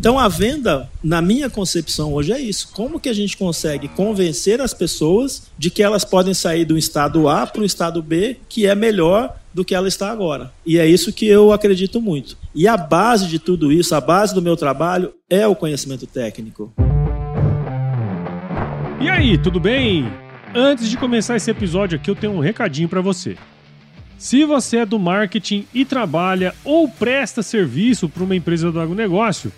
Então a venda, na minha concepção hoje, é isso. Como que a gente consegue convencer as pessoas de que elas podem sair do estado A para o estado B, que é melhor do que ela está agora. E é isso que eu acredito muito. E a base de tudo isso, a base do meu trabalho é o conhecimento técnico. E aí, tudo bem? Antes de começar esse episódio aqui, eu tenho um recadinho para você. Se você é do marketing e trabalha ou presta serviço para uma empresa do agronegócio,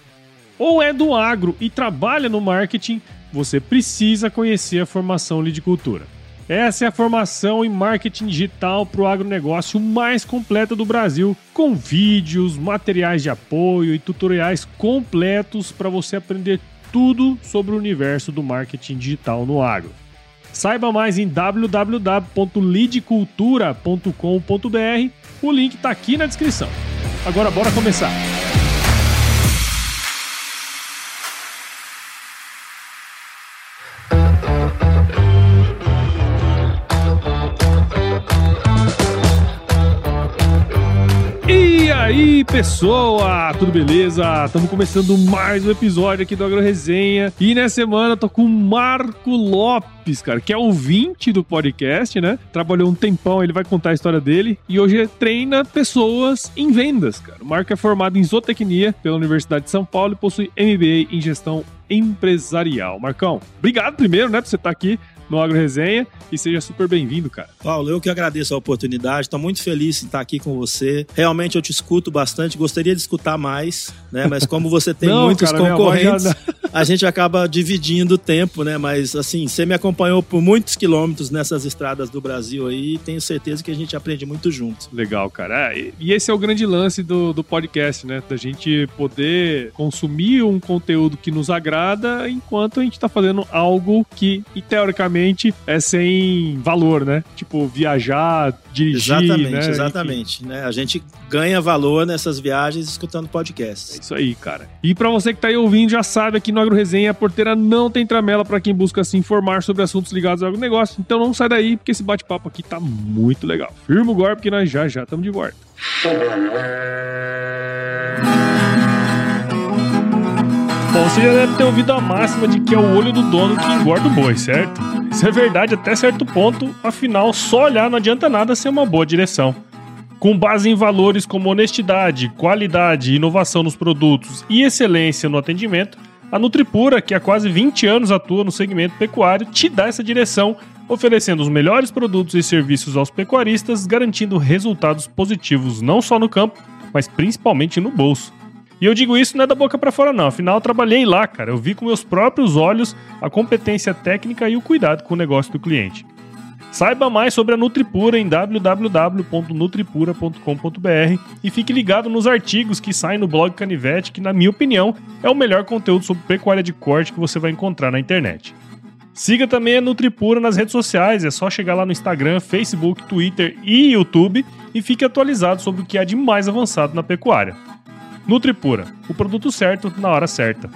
ou é do agro e trabalha no marketing, você precisa conhecer a formação Lidicultura. Essa é a formação em marketing digital para o agronegócio mais completa do Brasil, com vídeos, materiais de apoio e tutoriais completos para você aprender tudo sobre o universo do marketing digital no agro. Saiba mais em www.lidcultura.com.br. O link está aqui na descrição. Agora bora começar. Aí, pessoa? Tudo beleza? Estamos começando mais um episódio aqui do Agro Resenha. E nessa semana eu tô com o Marco Lopes, cara, que é ouvinte do podcast, né? Trabalhou um tempão, ele vai contar a história dele. E hoje treina pessoas em vendas, cara. O Marco é formado em zootecnia pela Universidade de São Paulo e possui MBA em gestão empresarial. Marcão, obrigado primeiro, né, por você estar aqui no Agro Resenha e seja super bem-vindo, cara. Paulo, eu que agradeço a oportunidade, estou muito feliz em estar aqui com você. Realmente eu te escuto bastante, gostaria de escutar mais, né? Mas como você tem Não, muitos cara, concorrentes, a gente acaba dividindo o tempo, né? Mas assim, você me acompanhou por muitos quilômetros nessas estradas do Brasil aí, e tenho certeza que a gente aprende muito junto. Legal, cara. É, e esse é o grande lance do, do podcast, né? Da gente poder consumir um conteúdo que nos agrada enquanto a gente está fazendo algo que, teoricamente, é sem valor, né? Tipo, viajar, dirigir. Exatamente, né? exatamente. Né? A gente ganha valor nessas viagens escutando podcasts. É isso aí, cara. E para você que tá aí ouvindo, já sabe, aqui no Agro Resenha a porteira não tem tramela para quem busca se informar sobre assuntos ligados ao agronegócio. Então não sai daí, porque esse bate-papo aqui tá muito legal. Firma o golpe que nós já já estamos de volta. Bom, você já deve ter ouvido a máxima de que é o olho do dono que engorda o boi, certo? Isso é verdade até certo ponto, afinal, só olhar não adianta nada ser uma boa direção. Com base em valores como honestidade, qualidade, inovação nos produtos e excelência no atendimento, a Nutripura, que há quase 20 anos atua no segmento pecuário, te dá essa direção, oferecendo os melhores produtos e serviços aos pecuaristas, garantindo resultados positivos não só no campo, mas principalmente no bolso. E eu digo isso não é da boca para fora, não. Afinal, eu trabalhei lá, cara. Eu vi com meus próprios olhos a competência técnica e o cuidado com o negócio do cliente. Saiba mais sobre a Nutripura em www.nutripura.com.br e fique ligado nos artigos que saem no blog Canivete, que, na minha opinião, é o melhor conteúdo sobre pecuária de corte que você vai encontrar na internet. Siga também a Nutripura nas redes sociais, é só chegar lá no Instagram, Facebook, Twitter e YouTube e fique atualizado sobre o que há de mais avançado na pecuária. Nutripura, o produto certo na hora certa.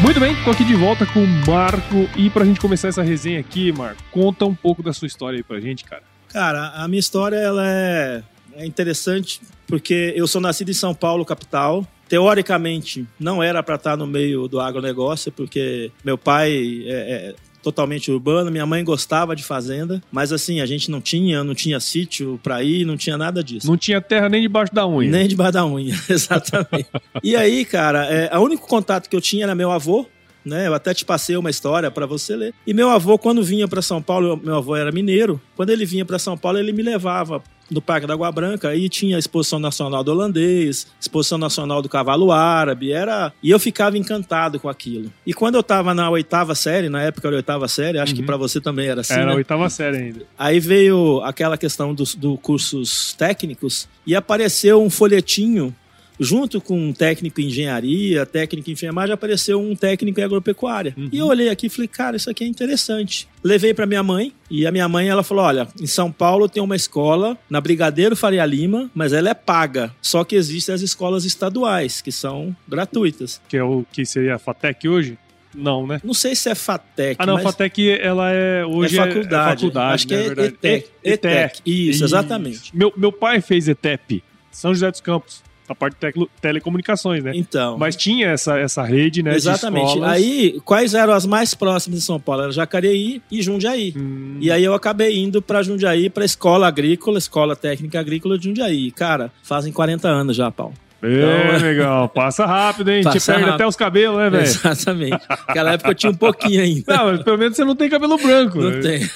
Muito bem, tô aqui de volta com o Marco. E pra gente começar essa resenha aqui, Marco, conta um pouco da sua história aí pra gente, cara. Cara, a minha história ela é, é interessante porque eu sou nascido em São Paulo, capital teoricamente não era para estar no meio do agronegócio, porque meu pai é, é totalmente urbano. Minha mãe gostava de fazenda, mas assim, a gente não tinha, não tinha sítio para ir, não tinha nada disso. Não tinha terra nem debaixo da unha. Nem debaixo da unha, exatamente. e aí, cara, é, o único contato que eu tinha era meu avô, né? Eu até te passei uma história para você ler. E meu avô, quando vinha para São Paulo, meu avô era mineiro. Quando ele vinha para São Paulo, ele me levava no Parque da Água Branca, aí tinha a Exposição Nacional do Holandês, Exposição Nacional do Cavalo Árabe, era... E eu ficava encantado com aquilo. E quando eu tava na oitava série, na época da oitava série, acho uhum. que para você também era assim, Era né? a oitava série ainda. Aí veio aquela questão dos do cursos técnicos e apareceu um folhetinho junto com um técnico em engenharia, técnico em enfermagem, apareceu um técnico em agropecuária. Uhum. E eu olhei aqui e falei, cara, isso aqui é interessante. Levei para minha mãe e a minha mãe ela falou: olha, em São Paulo tem uma escola na Brigadeiro Faria Lima, mas ela é paga. Só que existem as escolas estaduais que são gratuitas. Que é o que seria a FATEC hoje? Não, né? Não sei se é FATEC. Ah, não, mas... FATEC ela é hoje é faculdade. É, faculdade Acho que né, é ETEC. ETEC. Isso, exatamente. Meu, meu pai fez ETEP, São José dos Campos a parte de telecomunicações, né? Então. Mas tinha essa, essa rede, né? Exatamente. Aí, quais eram as mais próximas de São Paulo? Era Jacareí e Jundiaí. Hum. E aí eu acabei indo para Jundiaí, para escola agrícola, escola técnica agrícola de Jundiaí. Cara, fazem 40 anos já, Paulo. Então, é, legal. Passa rápido, hein? Passa Te perde rápido. até os cabelos, né, velho? Exatamente. Naquela época eu tinha um pouquinho ainda. Não, mas pelo menos você não tem cabelo branco. Não né? tem.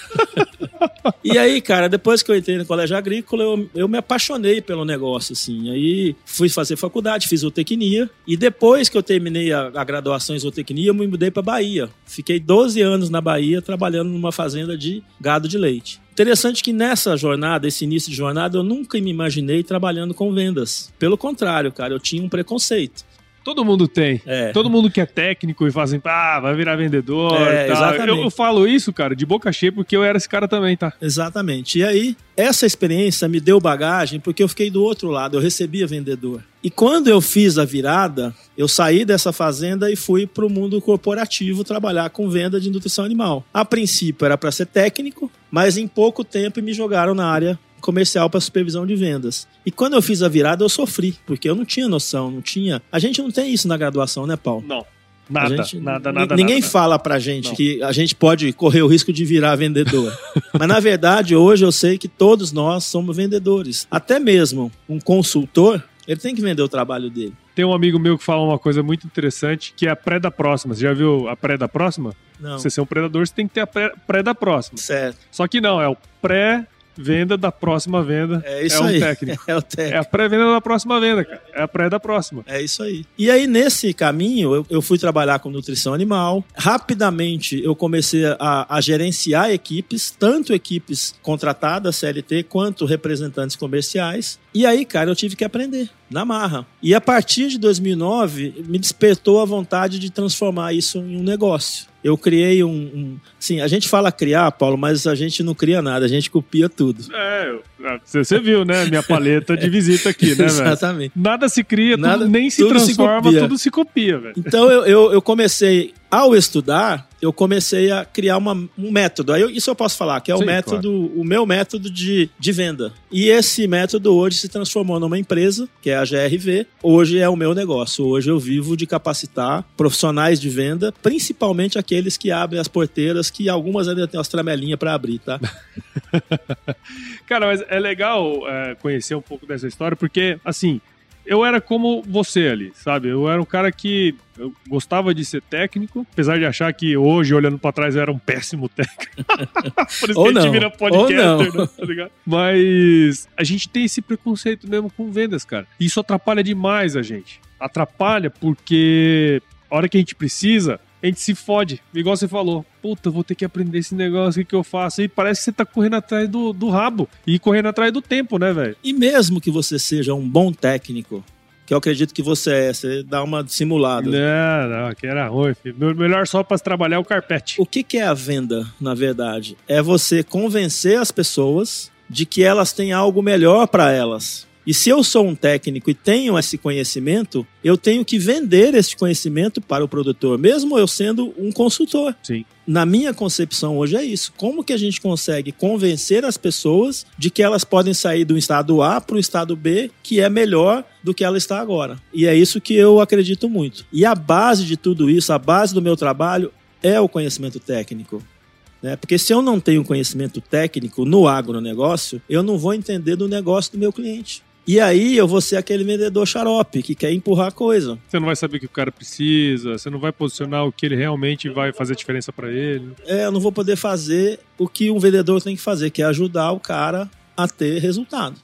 e aí, cara, depois que eu entrei no colégio agrícola, eu, eu me apaixonei pelo negócio, assim. Aí fui fazer faculdade, fiz zootecnia. E depois que eu terminei a, a graduação em zootecnia, eu me mudei para Bahia. Fiquei 12 anos na Bahia trabalhando numa fazenda de gado de leite. Interessante que nessa jornada, esse início de jornada, eu nunca me imaginei trabalhando com vendas. Pelo contrário, cara, eu tinha um preconceito. Todo mundo tem. É. Todo mundo que é técnico e fazem, ah, vai virar vendedor. É, exatamente. Eu, eu, falo isso, cara, de boca cheia, porque eu era esse cara também, tá? Exatamente. E aí, essa experiência me deu bagagem porque eu fiquei do outro lado, eu recebia vendedor. E quando eu fiz a virada, eu saí dessa fazenda e fui para o mundo corporativo trabalhar com venda de nutrição animal. A princípio era para ser técnico, mas em pouco tempo me jogaram na área comercial para supervisão de vendas. E quando eu fiz a virada, eu sofri, porque eu não tinha noção, não tinha. A gente não tem isso na graduação, né, Paulo? Não. Nada, gente, nada, nada. Ninguém nada. fala pra gente não. que a gente pode correr o risco de virar vendedor. Mas na verdade, hoje eu sei que todos nós somos vendedores. Até mesmo um consultor, ele tem que vender o trabalho dele. Tem um amigo meu que fala uma coisa muito interessante, que é a pré da próxima. Você já viu a pré da próxima? Não. Você ser um predador, você tem que ter a pré, pré da próxima. Certo. Só que não, é o pré venda da próxima venda. É isso é aí. técnico. É o técnico. É a pré-venda da próxima venda, cara. É a pré da próxima. É isso aí. E aí, nesse caminho, eu, eu fui trabalhar com nutrição animal. Rapidamente, eu comecei a, a gerenciar equipes, tanto equipes contratadas, CLT, quanto representantes comerciais. E aí, cara, eu tive que aprender na marra. E a partir de 2009, me despertou a vontade de transformar isso em um negócio. Eu criei um, um. Sim, a gente fala criar, Paulo, mas a gente não cria nada, a gente copia tudo. É, você viu, né? Minha paleta de visita aqui, né? Exatamente. Nada se cria, nada, tudo nem se transforma, se tudo se copia, velho. Então eu, eu, eu comecei ao estudar, eu comecei a criar uma, um método. Aí eu, isso eu posso falar, que é o Sim, método, claro. o meu método de, de venda. E esse método hoje se transformou numa empresa, que é a GRV. Hoje é o meu negócio. Hoje eu vivo de capacitar profissionais de venda, principalmente aqueles que abrem as porteiras, que algumas ainda têm umas tramelinhas para abrir, tá? Cara, mas é legal é, conhecer um pouco dessa história, porque, assim, eu era como você ali, sabe? Eu era um cara que eu gostava de ser técnico, apesar de achar que hoje, olhando para trás, eu era um péssimo técnico. Por isso Ou que não. a gente vira podcaster, né? tá ligado? Mas a gente tem esse preconceito mesmo com vendas, cara. Isso atrapalha demais a gente. Atrapalha porque a hora que a gente precisa, a gente se fode, igual você falou. Puta, vou ter que aprender esse negócio, o que, que eu faço? E parece que você tá correndo atrás do, do rabo e correndo atrás do tempo, né, velho? E mesmo que você seja um bom técnico, que eu acredito que você é, você dá uma simulada. Não, não, que era ruim, filho. Melhor só para trabalhar é o carpete. O que, que é a venda, na verdade? É você convencer as pessoas de que elas têm algo melhor para elas. E se eu sou um técnico e tenho esse conhecimento, eu tenho que vender esse conhecimento para o produtor, mesmo eu sendo um consultor. Sim. Na minha concepção hoje é isso. Como que a gente consegue convencer as pessoas de que elas podem sair do estado A para o estado B, que é melhor do que ela está agora? E é isso que eu acredito muito. E a base de tudo isso, a base do meu trabalho é o conhecimento técnico. Né? Porque se eu não tenho conhecimento técnico no agronegócio, eu não vou entender do negócio do meu cliente. E aí eu vou ser aquele vendedor xarope que quer empurrar a coisa. Você não vai saber o que o cara precisa, você não vai posicionar o que ele realmente vai fazer diferença para ele. É, eu não vou poder fazer o que um vendedor tem que fazer, que é ajudar o cara a ter resultado.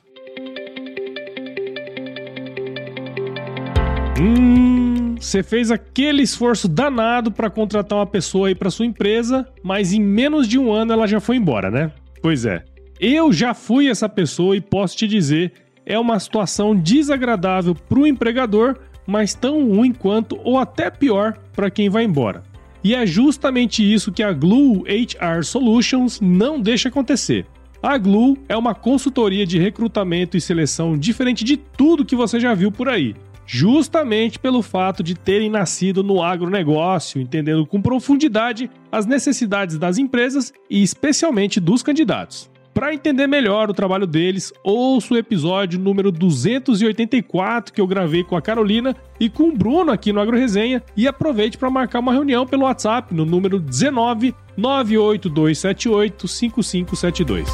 Hum, você fez aquele esforço danado para contratar uma pessoa aí para sua empresa, mas em menos de um ano ela já foi embora, né? Pois é. Eu já fui essa pessoa e posso te dizer é uma situação desagradável para o empregador, mas tão ruim quanto ou até pior para quem vai embora. E é justamente isso que a Glue HR Solutions não deixa acontecer. A Glue é uma consultoria de recrutamento e seleção diferente de tudo que você já viu por aí. Justamente pelo fato de terem nascido no agronegócio, entendendo com profundidade as necessidades das empresas e especialmente dos candidatos. Para entender melhor o trabalho deles, ouça o episódio número 284 que eu gravei com a Carolina e com o Bruno aqui no Agro Resenha e aproveite para marcar uma reunião pelo WhatsApp no número 19 98278 5572.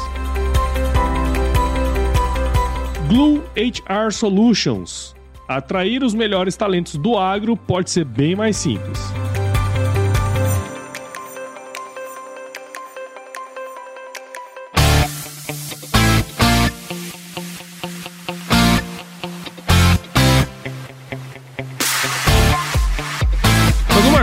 Glue HR Solutions. Atrair os melhores talentos do agro pode ser bem mais simples.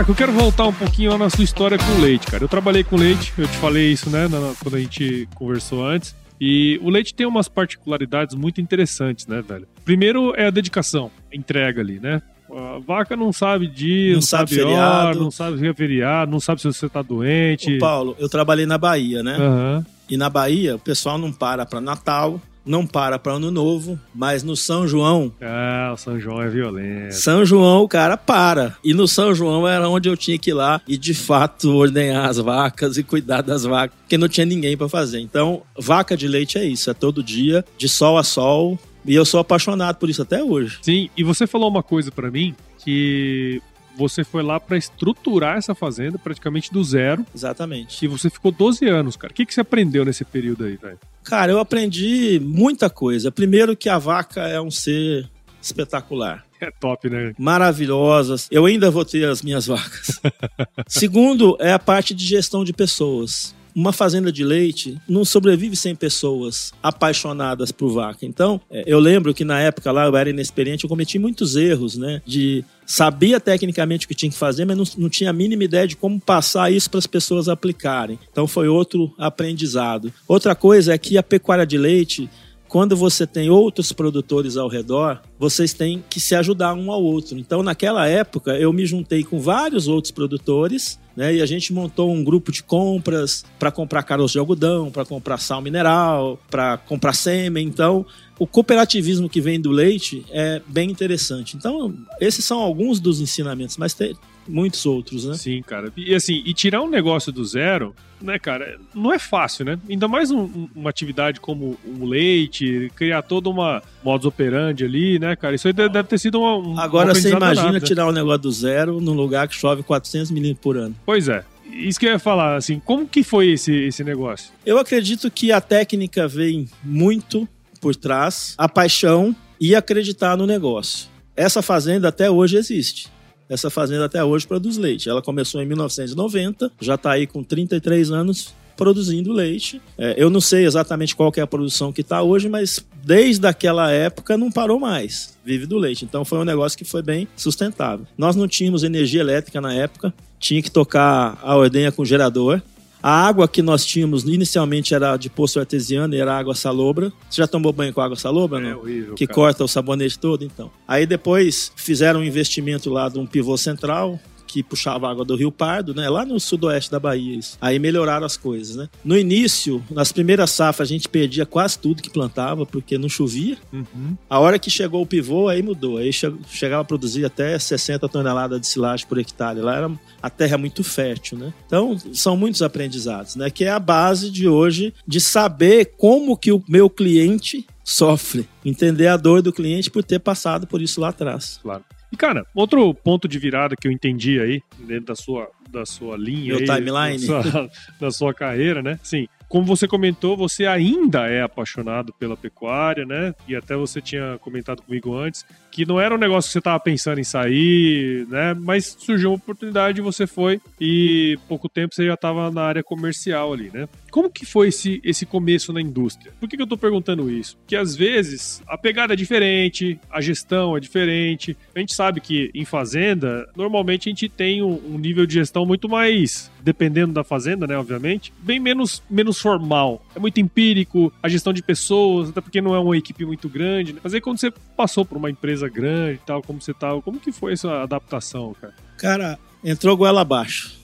Marco, eu quero voltar um pouquinho na sua história com leite, cara. Eu trabalhei com leite, eu te falei isso, né, na, quando a gente conversou antes. E o leite tem umas particularidades muito interessantes, né, velho? Primeiro é a dedicação, a entrega ali, né? A vaca não sabe dia, não, não sabe, sabe feriado. hora, não sabe se é feriado, não sabe se você tá doente. Ô Paulo, eu trabalhei na Bahia, né? Uhum. E na Bahia, o pessoal não para para Natal, não para para Ano Novo, mas no São João. Ah, o São João é violento. São João, o cara para. E no São João era onde eu tinha que ir lá e de fato ordenhar as vacas e cuidar das vacas, porque não tinha ninguém para fazer. Então, vaca de leite é isso, é todo dia, de sol a sol. E eu sou apaixonado por isso até hoje. Sim, e você falou uma coisa para mim que você foi lá para estruturar essa fazenda praticamente do zero. Exatamente. E você ficou 12 anos, cara. O que, que você aprendeu nesse período aí, velho? Cara, eu aprendi muita coisa. Primeiro que a vaca é um ser espetacular. É top, né? Maravilhosas. Eu ainda vou ter as minhas vacas. Segundo, é a parte de gestão de pessoas uma fazenda de leite não sobrevive sem pessoas apaixonadas por vaca. Então, é, eu lembro que na época lá eu era inexperiente, eu cometi muitos erros, né? De sabia tecnicamente o que tinha que fazer, mas não, não tinha a mínima ideia de como passar isso para as pessoas aplicarem. Então foi outro aprendizado. Outra coisa é que a pecuária de leite quando você tem outros produtores ao redor, vocês têm que se ajudar um ao outro. Então, naquela época, eu me juntei com vários outros produtores né, e a gente montou um grupo de compras para comprar caroço de algodão, para comprar sal mineral, para comprar sêmen. Então, o cooperativismo que vem do leite é bem interessante. Então, esses são alguns dos ensinamentos, mas tem, muitos outros, né? Sim, cara. E assim, e tirar um negócio do zero, né, cara, não é fácil, né? Ainda mais um, uma atividade como um leite, criar toda uma modus operandi ali, né, cara? Isso aí deve ter sido uma, um Agora você imagina nada, tirar um negócio do zero num lugar que chove 400 milímetros por ano. Pois é. Isso que eu ia falar, assim, como que foi esse, esse negócio? Eu acredito que a técnica vem muito por trás, a paixão e acreditar no negócio. Essa fazenda até hoje existe. Essa fazenda até hoje produz leite. Ela começou em 1990, já está aí com 33 anos produzindo leite. É, eu não sei exatamente qual é a produção que está hoje, mas desde aquela época não parou mais. Vive do leite. Então foi um negócio que foi bem sustentável. Nós não tínhamos energia elétrica na época, tinha que tocar a ordenha com gerador. A água que nós tínhamos inicialmente era de poço artesiano e era água salobra. Você já tomou banho com água salobra, é não? horrível, que cara. corta o sabonete todo, então. Aí depois fizeram um investimento lá de um pivô central, que puxava água do Rio Pardo, né? Lá no sudoeste da Bahia. Isso. Aí melhoraram as coisas, né? No início, nas primeiras safras, a gente perdia quase tudo que plantava, porque não chovia. Uhum. A hora que chegou o pivô, aí mudou. Aí chegava a produzir até 60 toneladas de silagem por hectare. Lá era a terra muito fértil, né? Então, são muitos aprendizados, né? Que é a base de hoje de saber como que o meu cliente sofre, entender a dor do cliente por ter passado por isso lá atrás. Claro. E, cara, outro ponto de virada que eu entendi aí, dentro da sua, da sua linha. Meu aí, timeline. Da sua, da sua carreira, né? Sim, como você comentou, você ainda é apaixonado pela pecuária, né? E até você tinha comentado comigo antes que não era um negócio que você estava pensando em sair, né? Mas surgiu uma oportunidade você foi e pouco tempo você já estava na área comercial ali, né? Como que foi esse, esse começo na indústria? Por que, que eu estou perguntando isso? Porque às vezes a pegada é diferente, a gestão é diferente. A gente sabe que em fazenda, normalmente a gente tem um, um nível de gestão muito mais, dependendo da fazenda, né? Obviamente, bem menos, menos formal? É muito empírico, a gestão de pessoas, até porque não é uma equipe muito grande. Né? Mas aí quando você passou por uma empresa grande e tal, como você tal, como que foi essa adaptação, cara? Cara, entrou goela abaixo.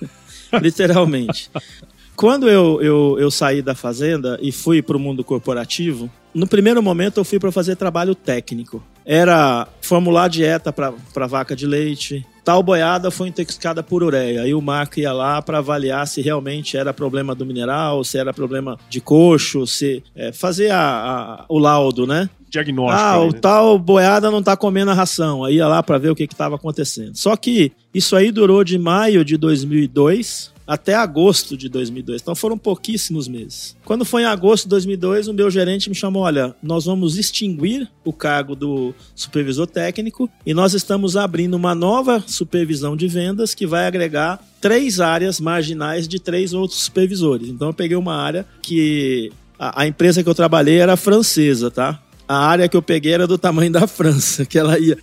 Literalmente. Quando eu, eu, eu saí da fazenda e fui para o mundo corporativo, no primeiro momento eu fui para fazer trabalho técnico. Era formular dieta para vaca de leite. Tal boiada foi intoxicada por ureia. Aí o Marco ia lá para avaliar se realmente era problema do mineral, se era problema de coxo, se é, fazer a, a, o laudo, né? Diagnóstico. Ah, o né? tal boiada não tá comendo a ração. Aí ia lá para ver o que estava acontecendo. Só que isso aí durou de maio de 2002 até agosto de 2002. Então foram pouquíssimos meses. Quando foi em agosto de 2002, o meu gerente me chamou: olha, nós vamos extinguir o cargo do supervisor técnico e nós estamos abrindo uma nova supervisão de vendas que vai agregar três áreas marginais de três outros supervisores. Então eu peguei uma área que a, a empresa que eu trabalhei era francesa, tá? A área que eu peguei era do tamanho da França, que ela ia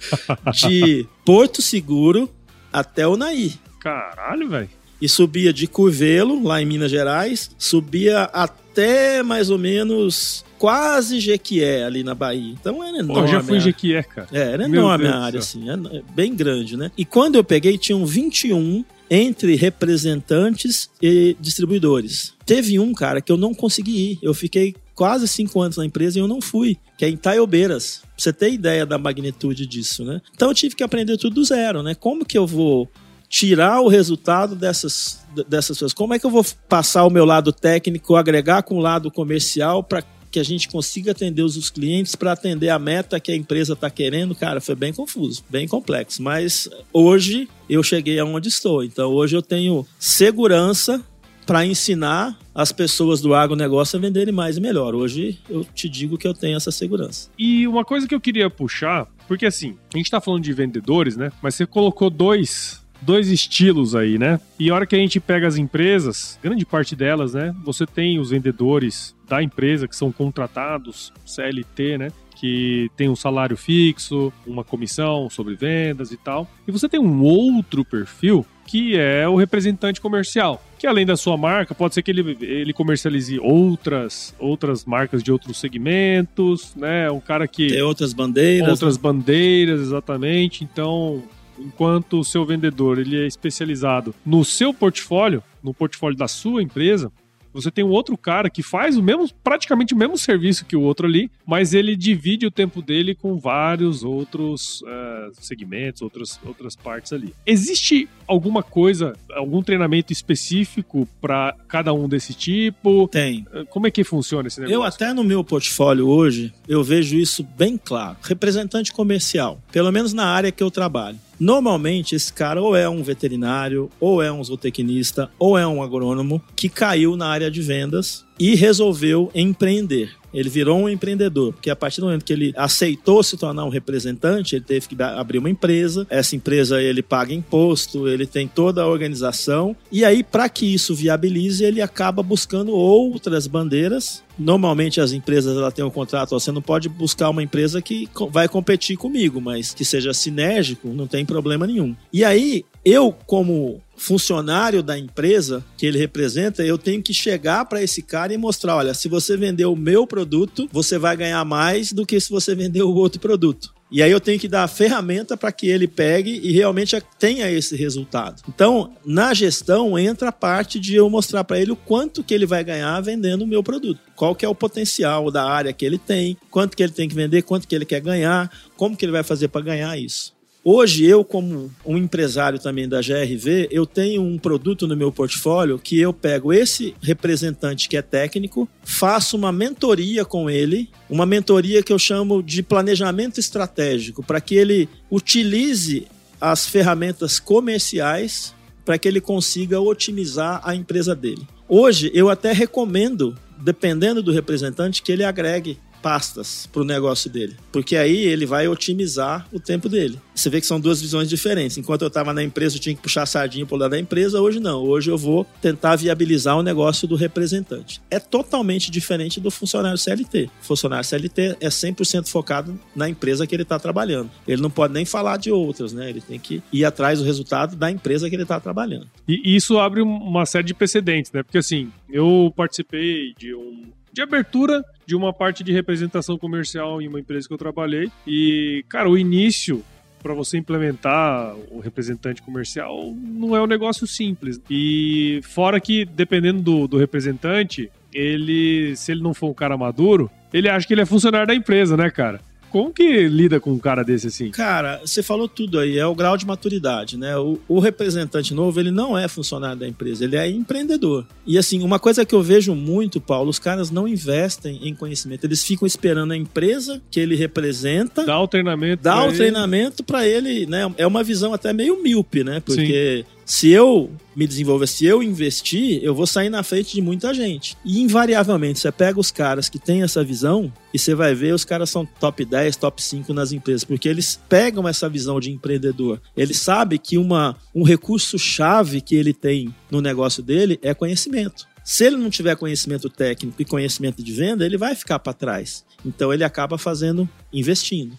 de Porto Seguro até o Naí. Caralho, velho e subia de Curvelo, lá em Minas Gerais, subia até mais ou menos quase Jequié ali na Bahia. Então era enorme. Eu já fui Jequié, cara. É, era enorme a área, assim, é bem grande, né? E quando eu peguei, tinham 21 entre representantes e distribuidores. Teve um, cara, que eu não consegui ir. Eu fiquei quase cinco anos na empresa e eu não fui, que é em Taiobeiras. Pra você ter ideia da magnitude disso, né? Então eu tive que aprender tudo do zero, né? Como que eu vou tirar o resultado dessas, dessas coisas? Como é que eu vou passar o meu lado técnico, agregar com o lado comercial para que a gente consiga atender os clientes para atender a meta que a empresa está querendo? Cara, foi bem confuso, bem complexo. Mas hoje eu cheguei aonde estou. Então hoje eu tenho segurança para ensinar as pessoas do agronegócio a venderem mais e melhor. Hoje eu te digo que eu tenho essa segurança. E uma coisa que eu queria puxar, porque assim, a gente está falando de vendedores, né? Mas você colocou dois dois estilos aí, né? E a hora que a gente pega as empresas, grande parte delas, né? Você tem os vendedores da empresa que são contratados, CLT, né? Que tem um salário fixo, uma comissão sobre vendas e tal. E você tem um outro perfil que é o representante comercial, que além da sua marca, pode ser que ele, ele comercialize outras outras marcas de outros segmentos, né? Um cara que tem outras bandeiras, outras né? bandeiras, exatamente. Então, enquanto o seu vendedor ele é especializado no seu portfólio, no portfólio da sua empresa, você tem um outro cara que faz o mesmo, praticamente o mesmo serviço que o outro ali, mas ele divide o tempo dele com vários outros uh, segmentos, outras, outras partes ali. Existe alguma coisa, algum treinamento específico para cada um desse tipo? Tem. Eh, como é que funciona esse negócio? Eu até no meu portfólio hoje, eu vejo isso bem claro. Representante comercial, pelo menos na área que eu trabalho. Normalmente, esse cara ou é um veterinário, ou é um zootecnista, ou é um agrônomo que caiu na área de vendas e resolveu empreender. Ele virou um empreendedor, porque a partir do momento que ele aceitou se tornar um representante, ele teve que abrir uma empresa. Essa empresa ele paga imposto, ele tem toda a organização. E aí, para que isso viabilize, ele acaba buscando outras bandeiras. Normalmente as empresas ela têm um contrato, ó, você não pode buscar uma empresa que vai competir comigo, mas que seja sinérgico, não tem problema nenhum. E aí, eu como funcionário da empresa que ele representa, eu tenho que chegar para esse cara e mostrar: olha, se você vender o meu produto, você vai ganhar mais do que se você vender o outro produto. E aí eu tenho que dar a ferramenta para que ele pegue e realmente tenha esse resultado. Então, na gestão entra a parte de eu mostrar para ele o quanto que ele vai ganhar vendendo o meu produto. Qual que é o potencial da área que ele tem, quanto que ele tem que vender, quanto que ele quer ganhar, como que ele vai fazer para ganhar isso. Hoje, eu, como um empresário também da GRV, eu tenho um produto no meu portfólio que eu pego esse representante que é técnico, faço uma mentoria com ele, uma mentoria que eu chamo de planejamento estratégico, para que ele utilize as ferramentas comerciais para que ele consiga otimizar a empresa dele. Hoje, eu até recomendo, dependendo do representante, que ele agregue pastas para o negócio dele. Porque aí ele vai otimizar o tempo dele. Você vê que são duas visões diferentes. Enquanto eu estava na empresa, eu tinha que puxar a sardinha para o lado da empresa. Hoje não. Hoje eu vou tentar viabilizar o negócio do representante. É totalmente diferente do funcionário CLT. O funcionário CLT é 100% focado na empresa que ele está trabalhando. Ele não pode nem falar de outras, né? Ele tem que ir atrás do resultado da empresa que ele está trabalhando. E isso abre uma série de precedentes, né? Porque assim, eu participei de um de abertura de uma parte de representação comercial em uma empresa que eu trabalhei. E, cara, o início para você implementar o representante comercial não é um negócio simples. E fora que, dependendo do, do representante, ele, se ele não for um cara maduro, ele acha que ele é funcionário da empresa, né, cara? Como que lida com um cara desse assim? Cara, você falou tudo aí, é o grau de maturidade, né? O, o, representante novo, ele não é funcionário da empresa, ele é empreendedor. E assim, uma coisa que eu vejo muito, Paulo, os caras não investem em conhecimento, eles ficam esperando a empresa que ele representa. Dá o treinamento. Dá o ele. treinamento para ele, né? É uma visão até meio míope, né? Porque. Sim se eu me desenvolver, se eu investir, eu vou sair na frente de muita gente. E invariavelmente, você pega os caras que têm essa visão e você vai ver, os caras são top 10, top 5 nas empresas, porque eles pegam essa visão de empreendedor. Ele sabe que uma, um recurso-chave que ele tem no negócio dele é conhecimento. Se ele não tiver conhecimento técnico e conhecimento de venda, ele vai ficar para trás. Então ele acaba fazendo, investindo.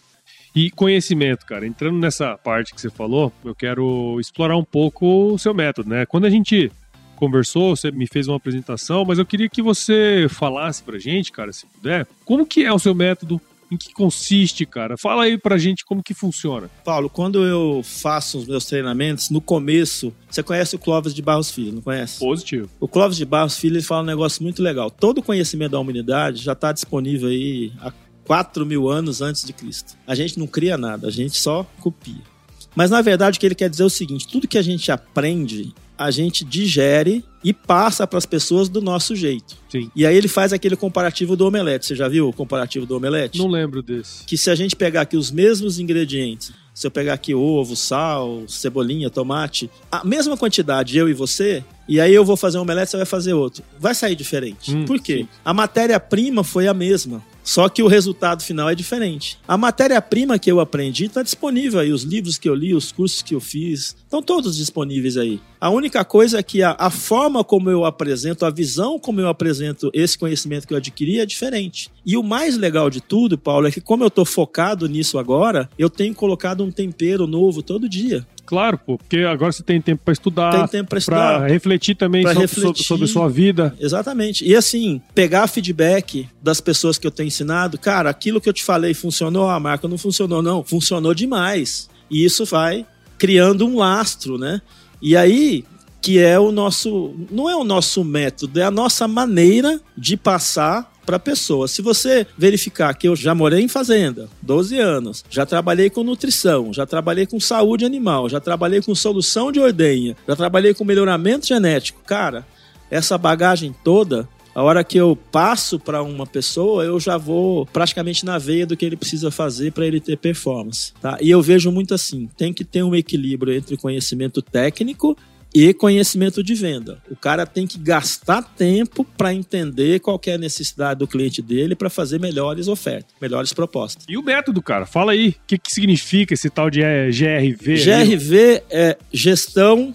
E conhecimento, cara, entrando nessa parte que você falou, eu quero explorar um pouco o seu método, né? Quando a gente conversou, você me fez uma apresentação, mas eu queria que você falasse pra gente, cara, se puder, como que é o seu método, em que consiste, cara? Fala aí pra gente como que funciona. Paulo, quando eu faço os meus treinamentos, no começo, você conhece o Clóvis de Barros Filho, não conhece? Positivo. O Clóvis de Barros Filho, ele fala um negócio muito legal. Todo o conhecimento da humanidade já está disponível aí há 4 mil anos antes de Cristo. A gente não cria nada, a gente só copia. Mas na verdade o que ele quer dizer é o seguinte: tudo que a gente aprende, a gente digere e passa para as pessoas do nosso jeito. Sim. E aí ele faz aquele comparativo do omelete. Você já viu o comparativo do omelete? Não lembro desse. Que se a gente pegar aqui os mesmos ingredientes, se eu pegar aqui ovo, sal, cebolinha, tomate, a mesma quantidade, eu e você, e aí eu vou fazer um omelete, você vai fazer outro. Vai sair diferente. Hum, Por quê? Sim. A matéria-prima foi a mesma. Só que o resultado final é diferente. A matéria-prima que eu aprendi está disponível aí, os livros que eu li, os cursos que eu fiz, estão todos disponíveis aí. A única coisa é que a, a, forma como eu apresento, a visão como eu apresento esse conhecimento que eu adquiri é diferente. E o mais legal de tudo, Paulo, é que como eu estou focado nisso agora, eu tenho colocado um tempero novo todo dia. Claro, pô, porque agora você tem tempo para estudar. Tem tempo para estudar. Pra refletir também sobre, refletir. sobre sua vida. Exatamente. E assim, pegar feedback das pessoas que eu tenho ensinado, cara, aquilo que eu te falei funcionou, a marca não funcionou, não. Funcionou demais. E isso vai criando um lastro, né? E aí, que é o nosso. Não é o nosso método, é a nossa maneira de passar para a pessoa. Se você verificar que eu já morei em fazenda, 12 anos, já trabalhei com nutrição, já trabalhei com saúde animal, já trabalhei com solução de ordenha, já trabalhei com melhoramento genético, cara, essa bagagem toda a hora que eu passo para uma pessoa, eu já vou praticamente na veia do que ele precisa fazer para ele ter performance. Tá? E eu vejo muito assim: tem que ter um equilíbrio entre conhecimento técnico e conhecimento de venda. O cara tem que gastar tempo para entender qual é a necessidade do cliente dele para fazer melhores ofertas, melhores propostas. E o método, cara? Fala aí, o que, que significa esse tal de GRV? GRV é gestão,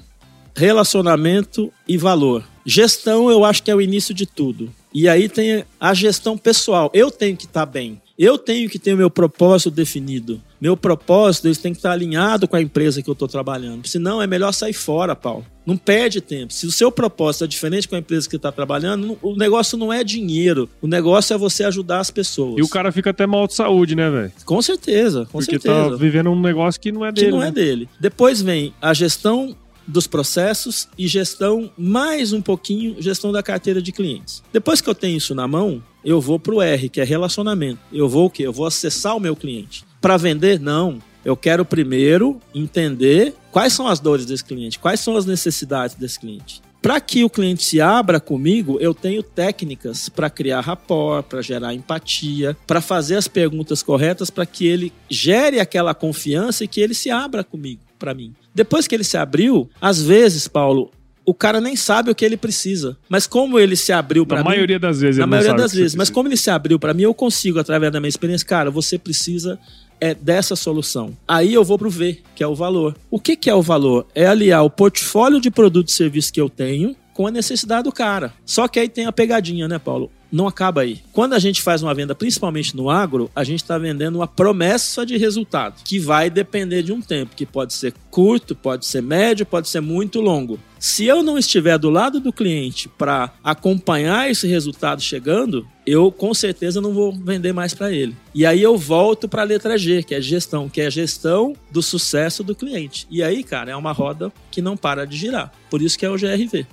relacionamento e valor. Gestão eu acho que é o início de tudo. E aí tem a gestão pessoal. Eu tenho que estar tá bem. Eu tenho que ter o meu propósito definido. Meu propósito eles tem que estar alinhado com a empresa que eu estou trabalhando. Senão é melhor sair fora, Paulo. Não perde tempo. Se o seu propósito é diferente com a empresa que está trabalhando, o negócio não é dinheiro. O negócio é você ajudar as pessoas. E o cara fica até mal de saúde, né, velho? Com certeza, com Porque certeza. tá vivendo um negócio que não é dele. Que não né? é dele. Depois vem a gestão dos processos e gestão, mais um pouquinho, gestão da carteira de clientes. Depois que eu tenho isso na mão, eu vou para o R, que é relacionamento. Eu vou o quê? Eu vou acessar o meu cliente. Para vender, não. Eu quero primeiro entender quais são as dores desse cliente, quais são as necessidades desse cliente. Para que o cliente se abra comigo, eu tenho técnicas para criar rapport, para gerar empatia, para fazer as perguntas corretas para que ele gere aquela confiança e que ele se abra comigo, para mim. Depois que ele se abriu, às vezes, Paulo, o cara nem sabe o que ele precisa. Mas como ele se abriu para Na mim, maioria das vezes na maioria das vezes, mas como ele se abriu para mim, eu consigo através da minha experiência, cara, você precisa é dessa solução. Aí eu vou pro V, que é o valor. O que que é o valor? É aliar o portfólio de produtos e serviços que eu tenho com a necessidade do cara. Só que aí tem a pegadinha, né, Paulo? Não acaba aí. Quando a gente faz uma venda, principalmente no agro, a gente está vendendo uma promessa de resultado, que vai depender de um tempo, que pode ser curto, pode ser médio, pode ser muito longo. Se eu não estiver do lado do cliente para acompanhar esse resultado chegando, eu com certeza não vou vender mais para ele. E aí eu volto para a letra G, que é gestão, que é gestão do sucesso do cliente. E aí, cara, é uma roda que não para de girar. Por isso que é o GRV.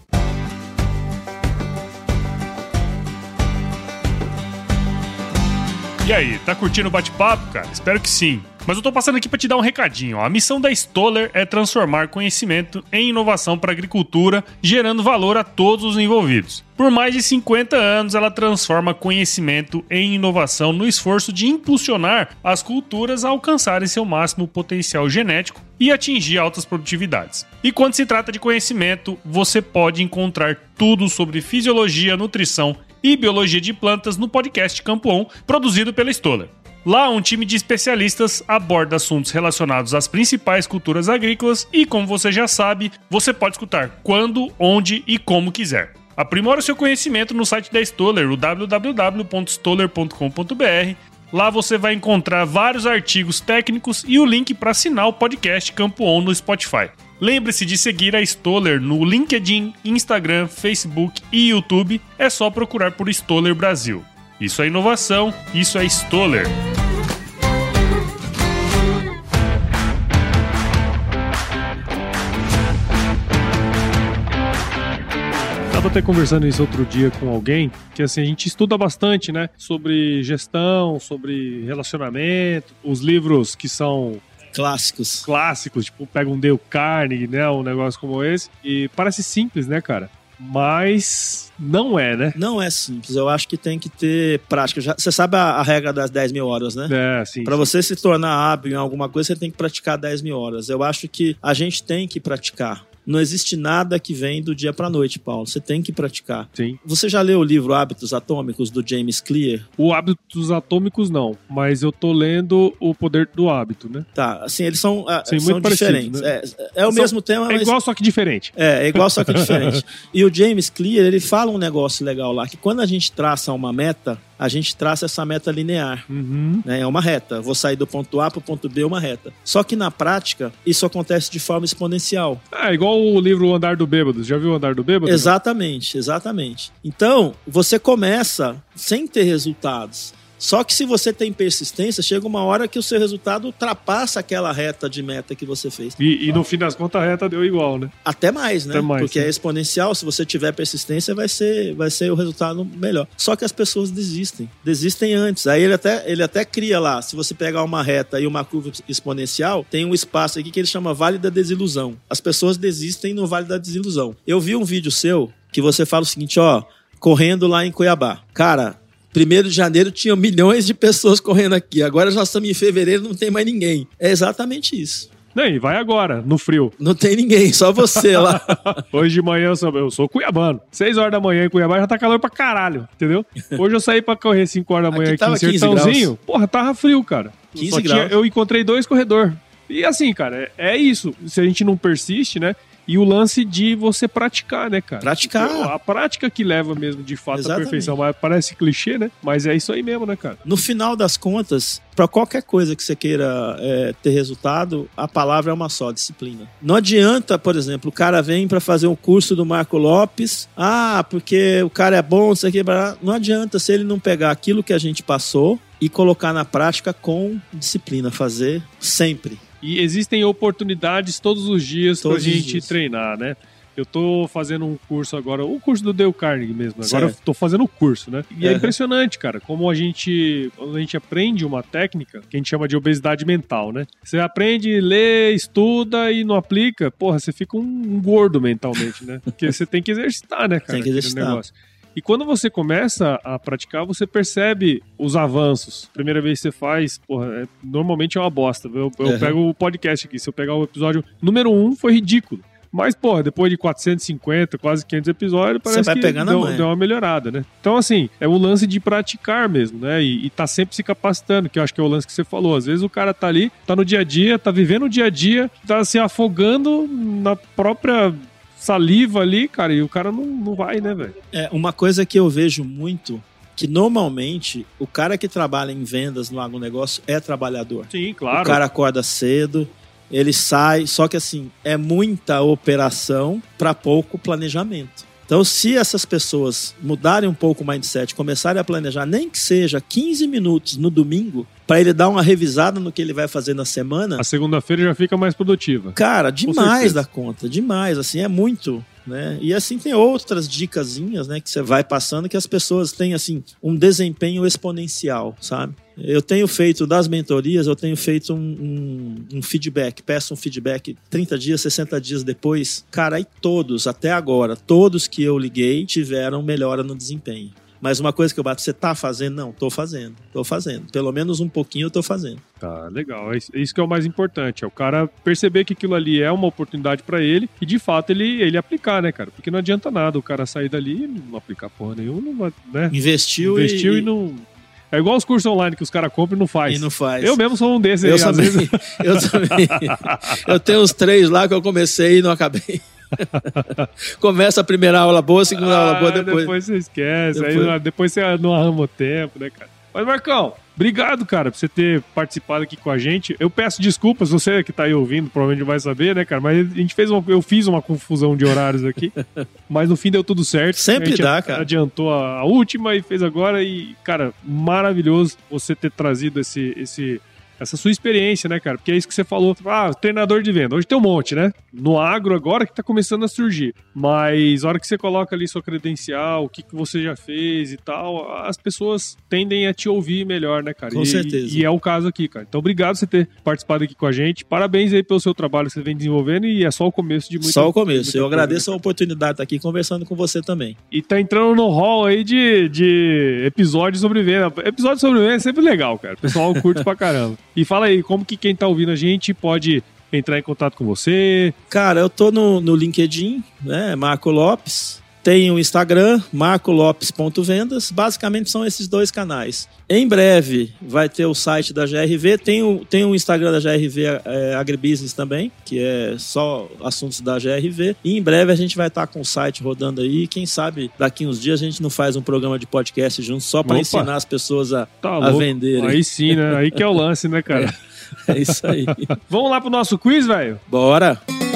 E aí, tá curtindo o bate-papo, cara? Espero que sim. Mas eu tô passando aqui para te dar um recadinho. A missão da Stoller é transformar conhecimento em inovação para agricultura, gerando valor a todos os envolvidos. Por mais de 50 anos, ela transforma conhecimento em inovação no esforço de impulsionar as culturas a alcançarem seu máximo potencial genético e atingir altas produtividades. E quando se trata de conhecimento, você pode encontrar tudo sobre fisiologia, nutrição e biologia de plantas no podcast Campo On, produzido pela Stoller. Lá, um time de especialistas aborda assuntos relacionados às principais culturas agrícolas e, como você já sabe, você pode escutar quando, onde e como quiser. Aprimora o seu conhecimento no site da Stoller, o www.stoller.com.br. Lá você vai encontrar vários artigos técnicos e o link para assinar o podcast Campo On no Spotify. Lembre-se de seguir a Stoller no LinkedIn, Instagram, Facebook e YouTube. É só procurar por Stoller Brasil. Isso é inovação, isso é Stoller. Tava até conversando isso outro dia com alguém, que assim, a gente estuda bastante, né? Sobre gestão, sobre relacionamento, os livros que são Clássicos. clássicos, tipo, pega um Dale Carnegie, né? Um negócio como esse. E parece simples, né, cara? Mas não é, né? Não é simples. Eu acho que tem que ter prática. Já- você sabe a, a regra das 10 mil horas, né? É, sim. Para você se tornar hábil em alguma coisa, você tem que praticar 10 mil horas. Eu acho que a gente tem que praticar. Não existe nada que vem do dia para noite, Paulo. Você tem que praticar. Sim. Você já leu o livro Hábitos Atômicos do James Clear? O Hábitos Atômicos não, mas eu tô lendo O Poder do Hábito, né? Tá, assim, eles são, ah, Sim, são diferentes. né? É, é o São- mesmo tema, É mas igual, só que diferente. É, é igual, só que diferente. E o James Clear, ele fala um negócio legal lá, que quando a gente traça uma meta, a gente traça essa meta linear. Uhum. Né? É uma reta. Vou sair do ponto A para o ponto B, é uma reta. Só que na prática, isso acontece de forma exponencial. É igual o livro O Andar do Bêbado. Já viu O Andar do Bêbado? Exatamente, exatamente. Então, você começa sem ter resultados. Só que se você tem persistência, chega uma hora que o seu resultado ultrapassa aquela reta de meta que você fez. E, e no fim das contas a reta deu igual, né? Até mais, né? Até mais, Porque sim. é exponencial, se você tiver persistência, vai ser, vai ser o resultado melhor. Só que as pessoas desistem. Desistem antes. Aí ele até, ele até cria lá, se você pegar uma reta e uma curva exponencial, tem um espaço aqui que ele chama Vale da Desilusão. As pessoas desistem no Vale da Desilusão. Eu vi um vídeo seu que você fala o seguinte, ó, correndo lá em Cuiabá. Cara, Primeiro de janeiro tinha milhões de pessoas correndo aqui. Agora já estamos em fevereiro, não tem mais ninguém. É exatamente isso. Não, e vai agora, no frio. Não tem ninguém, só você lá. Hoje de manhã eu sou, eu sou cuiabano. 6 horas da manhã em Cuiabá já tá calor pra caralho, entendeu? Hoje eu saí pra correr 5 horas da manhã Aqui aqui, em 15 Sertãozinho. Porra, tava frio, cara. 15 Só tinha- graus. eu encontrei dois corredor. E assim, cara, é, é isso. Se a gente não persiste, né? E o lance de você praticar, né, cara? Praticar. A prática que leva mesmo, de fato, à Exatamente. perfeição. Mas parece clichê, né? Mas é isso aí mesmo, né, cara? No final das contas, para qualquer coisa que você queira é, ter resultado, a palavra é uma só, disciplina. Não adianta, por exemplo, o cara vem para fazer um curso do Marco Lopes, ah, porque o cara é bom, não sei o que, blá, blá. não adianta se ele não pegar aquilo que a gente passou e colocar na prática com disciplina, fazer sempre. E existem oportunidades todos os dias pra os gente dias. treinar, né? Eu tô fazendo um curso agora, o curso do Dale Carnegie mesmo. Agora eu Certo. tô fazendo o curso, né? E é Aham. impressionante, cara, como a gente, quando a gente aprende uma técnica que a gente chama de obesidade mental, né? Você aprende, lê, estuda e não aplica, porra, você fica um, um gordo mentalmente, né? Porque você tem que exercitar, né, cara? Tem que exercitar. negócio. E quando você começa a praticar, você percebe os avanços. Primeira vez que você faz, porra, é- normalmente é uma bosta. Eu, eu Uhum. pego o podcast aqui, se eu pegar o episódio número um, foi ridículo. Mas, porra, depois de 450, quase 500 episódios, parece que deu, deu uma melhorada, né? Então, assim, é o lance de praticar mesmo, né? E, e tá sempre se capacitando, que eu acho que é o lance que você falou. Às vezes o cara tá ali, tá no dia a dia, tá vivendo o dia a dia, tá se afogando na própria saliva ali, cara, e o cara não, não vai, né, velho? É, uma coisa que eu vejo muito, que normalmente o cara que trabalha em vendas no agronegócio é trabalhador. Sim, claro. O cara acorda cedo, ele sai, só que assim, é muita operação para pouco planejamento. Então, se essas pessoas mudarem um pouco o mindset, começarem a planejar, nem que seja 15 minutos no domingo, para ele dar uma revisada no que ele vai fazer na semana, A segunda-feira já fica mais produtiva. cara, demais da conta, demais, assim, é muito, né? E assim tem outras dicasinhas, né, que você vai passando que as pessoas têm assim um desempenho exponencial, sabe? Eu tenho feito das mentorias, eu tenho feito um, um- um feedback, peço um feedback 30 dias, 60 dias depois. Cara, e todos, até agora, todos que eu liguei tiveram melhora no desempenho. Mas uma coisa que eu bato, você tá fazendo? Não, tô fazendo, tô fazendo. Pelo menos um pouquinho eu tô fazendo. Tá, legal. É isso- é que é o mais importante. É o cara perceber que aquilo ali é uma oportunidade pra ele e, de fato, ele, ele aplicar, né, cara? Porque não adianta nada o cara sair dali e não aplicar porra nenhuma, não vai, né? Investiu, Investiu e, e, não. É igual os cursos online que os caras compram e não faz. e não faz. Eu mesmo sou um desses Eu aí, também. vezes. Eu também. Eu tenho uns três lá que eu comecei e não acabei. Começa a primeira aula boa, a segunda aula boa, Ah, depois. você esquece. Aí Depois- não- depois você não arrama o tempo, né, cara? Mas, Marcão, obrigado, cara, por você ter participado aqui com a gente. Eu peço desculpas, você que tá aí ouvindo provavelmente vai saber, né, cara? Mas a gente fez uma, eu fiz uma confusão de horários aqui. mas no fim deu tudo certo. Sempre dá, a- cara. Adiantou a, a última e fez agora. E, cara, maravilhoso você ter trazido esse. esse essa sua experiência, né, cara? Porque é isso que você falou. Ah, treinador de venda. Hoje tem um monte, né? No agro agora que tá começando a surgir. Mas a hora que você coloca ali sua credencial, o que, que você já fez e tal, as pessoas tendem a te ouvir melhor, né, cara? Com e, certeza. E é o caso aqui, cara. Então, obrigado por você ter participado aqui com a gente. Parabéns aí pelo seu trabalho que você vem desenvolvendo e é só o começo de muita Só o começo. Eu coisa, agradeço né, a oportunidade de estar aqui conversando com você também. e tá entrando no hall aí de, de episódios sobre venda. Episódio sobre venda é sempre legal, cara. O pessoal curte pra caramba. E fala aí, como que quem tá ouvindo a gente pode entrar em contato com você? Cara, eu tô no, no LinkedIn, né? Marco Lopes. Tem o Instagram, marcolopes.vendas. Basicamente são esses dois canais. Em breve vai ter o site da GRV. Tem o, tem o Instagram da GRV é, Agribusiness também, que é só assuntos da GRV. E em breve a gente vai estar com o site rodando aí. Quem sabe daqui uns dias a gente não faz um programa de podcast junto só para ensinar as pessoas a, Tá a venderem. Aí sim, né? Aí que é o lance, né, cara? É isso aí. Vamos lá pro nosso quiz, velho? Bora! Quiz.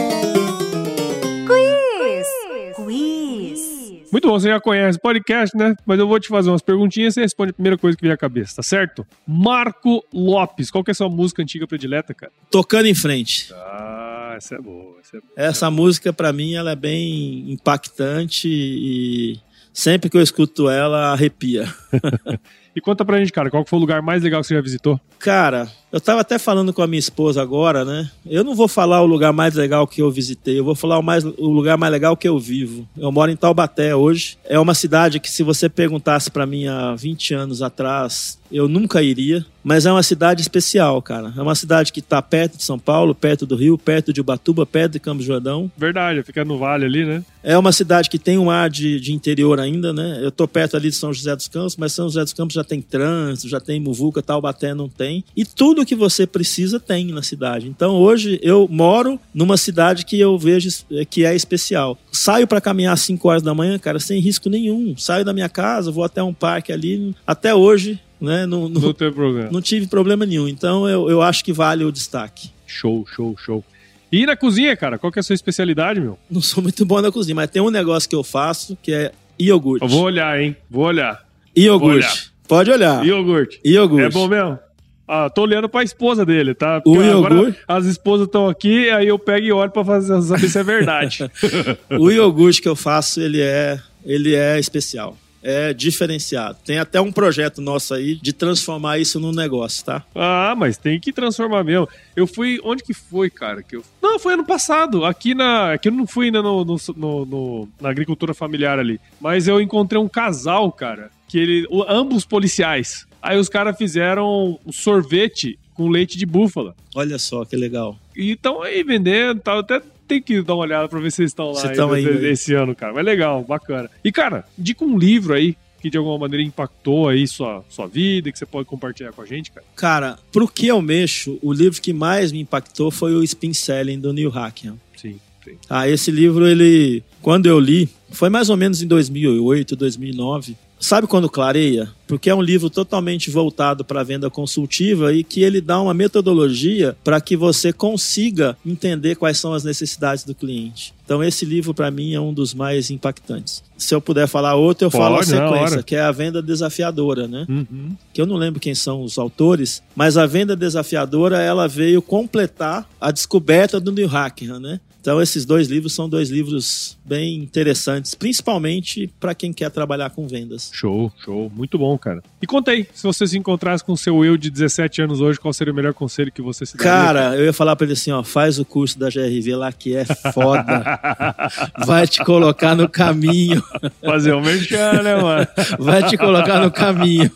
Muito bom, você já conhece o podcast, né? Mas eu vou te fazer umas perguntinhas e você responde a primeira coisa que vier à cabeça, tá certo? Marco Lopes, qual que é a sua música antiga predileta, cara? Tocando em frente. Ah, essa é boa, essa é boa. Essa música, pra mim, ela é bem impactante e sempre que eu escuto ela, arrepia. E conta pra gente, cara, qual foi o lugar mais legal que você já visitou? Cara, eu tava até falando com a minha esposa agora, né? Eu não vou falar o lugar mais legal que eu visitei, eu vou falar o, mais, o lugar mais legal que eu vivo. Eu moro em Taubaté hoje. É uma cidade que, se você perguntasse pra mim há 20 anos atrás, eu nunca iria. Mas é uma cidade especial, cara. É uma cidade que tá perto de São Paulo, perto do Rio, perto de Ubatuba, perto de Campos Jordão. Verdade, fica no vale ali, né? É uma cidade que tem um ar de, de interior ainda, né? Eu tô perto ali de São José dos Campos, mas São José dos Campos já tem trânsito, já tem muvuca, Taubaté não tem. E tudo que você precisa tem na cidade. Então hoje eu moro numa cidade que eu vejo eh, que é especial. Saio para caminhar às 5 horas da manhã, cara, sem risco nenhum. Saio da minha casa, vou até um parque ali. Até hoje, né? Não, não, teu programa. não tive problema nenhum. Então eu, eu acho que vale o destaque. Show, show, show. E na cozinha, cara, qual que é a sua especialidade, meu? Não sou muito bom na cozinha, mas tem um negócio que eu faço que é iogurte. Eu vou olhar, hein? Vou olhar. Iogurte. olhar. Pode olhar. Iogurte. Iogurte. É bom mesmo? Ah, tô olhando pra esposa dele, tá? O Porque agora iogurte? as esposas estão aqui, aí eu pego e olho pra fazer, saber se é verdade. O iogurte que eu faço, ele é, ele é especial. É diferenciado. Tem até um projeto nosso aí de transformar isso num negócio, tá? ah, mas tem que transformar mesmo. Eu fui. Onde que foi, cara? Que eu... Não, foi ano passado. Aqui na. Aqui eu não fui ainda no, no- no- no- na agricultura familiar ali. Mas eu encontrei um casal, cara, que ele. ambos policiais. Aí os caras fizeram um sorvete com leite de búfala. Olha só que legal. E estão aí vendendo, tal. Até tem que dar uma olhada pra ver se vocês estão lá estão ainda aí, aí. esse ano, cara. Mas legal, bacana. E, cara, dica um livro aí que de alguma maneira impactou aí sua, sua vida e que você pode compartilhar com a gente, cara. Cara, pro que eu mexo, o livro que mais me impactou foi o Spin Selling do Neil Hackham. Sim, sim. Ah, esse livro, ele, quando eu li, foi mais ou menos em 2008, 2009. Sabe quando clareia? Porque é um livro totalmente voltado para a venda consultiva e que ele dá uma metodologia para que você consiga entender quais são as necessidades do cliente. Então esse livro para mim é um dos mais impactantes. Se eu puder falar outro, eu falo a Pode, sequência, que é a venda desafiadora, né? Uhum. que eu não lembro quem são os autores, mas a venda desafiadora ela veio completar a descoberta do Neil Hackham, né? Então esses dois livros são dois livros bem interessantes, principalmente para quem quer trabalhar com vendas. Show, show. Muito bom, cara. E conta aí, se você se encontrasse com o seu eu de 17 anos hoje, qual seria o melhor conselho que você se daria? Cara, eu ia falar para ele assim, ó, faz o curso da GRV lá que é foda. Vai te colocar no caminho, Fazer o merchan, né, mano? vai te colocar no caminho.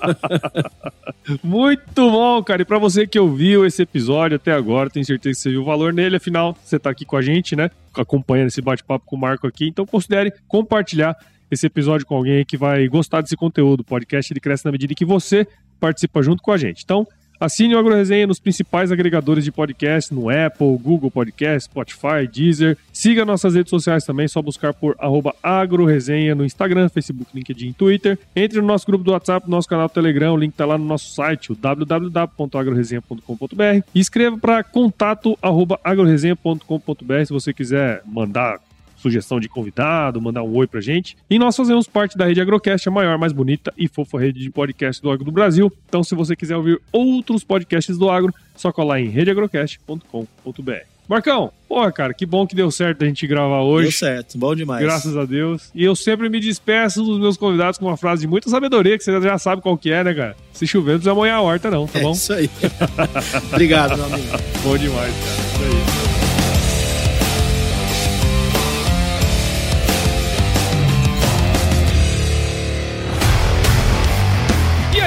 Muito bom, cara. E pra você que ouviu esse episódio até agora, tenho certeza que você viu o valor nele. Afinal, você tá aqui com a gente, né? Acompanhando esse bate-papo com o Marco aqui. Então considere compartilhar esse episódio com alguém que vai gostar desse conteúdo. O podcast ele cresce na medida que você participa junto com a gente. Então, assine o AgroResenha nos principais agregadores de podcast, no Apple, Google Podcast, Spotify, Deezer. Siga nossas redes sociais também, só buscar por agroresenha no Instagram, Facebook, LinkedIn, Twitter. Entre no nosso grupo do WhatsApp, no nosso canal do Telegram, o link tá lá no nosso site, www.agroresenha.com.br. E escreva para contato agroresenha.com.br se você quiser mandar sugestão de convidado, mandar um oi pra gente. E nós fazemos parte da rede Agrocast, a maior, mais bonita e fofa rede de podcast do agro do Brasil. Então, se você quiser ouvir outros podcasts do agro, só colar em redeagrocast.com.br. Marcão, porra, cara, que bom que deu certo a gente gravar Deu hoje. certo, bom demais. Graças a Deus. E eu sempre me despeço dos meus convidados com uma frase de muita sabedoria, que você já sabe qual que é, né, cara? Se chover, não precisa molhar a horta, não, tá É bom? isso aí. Obrigado, meu amigo. Bom demais, cara. Isso aí.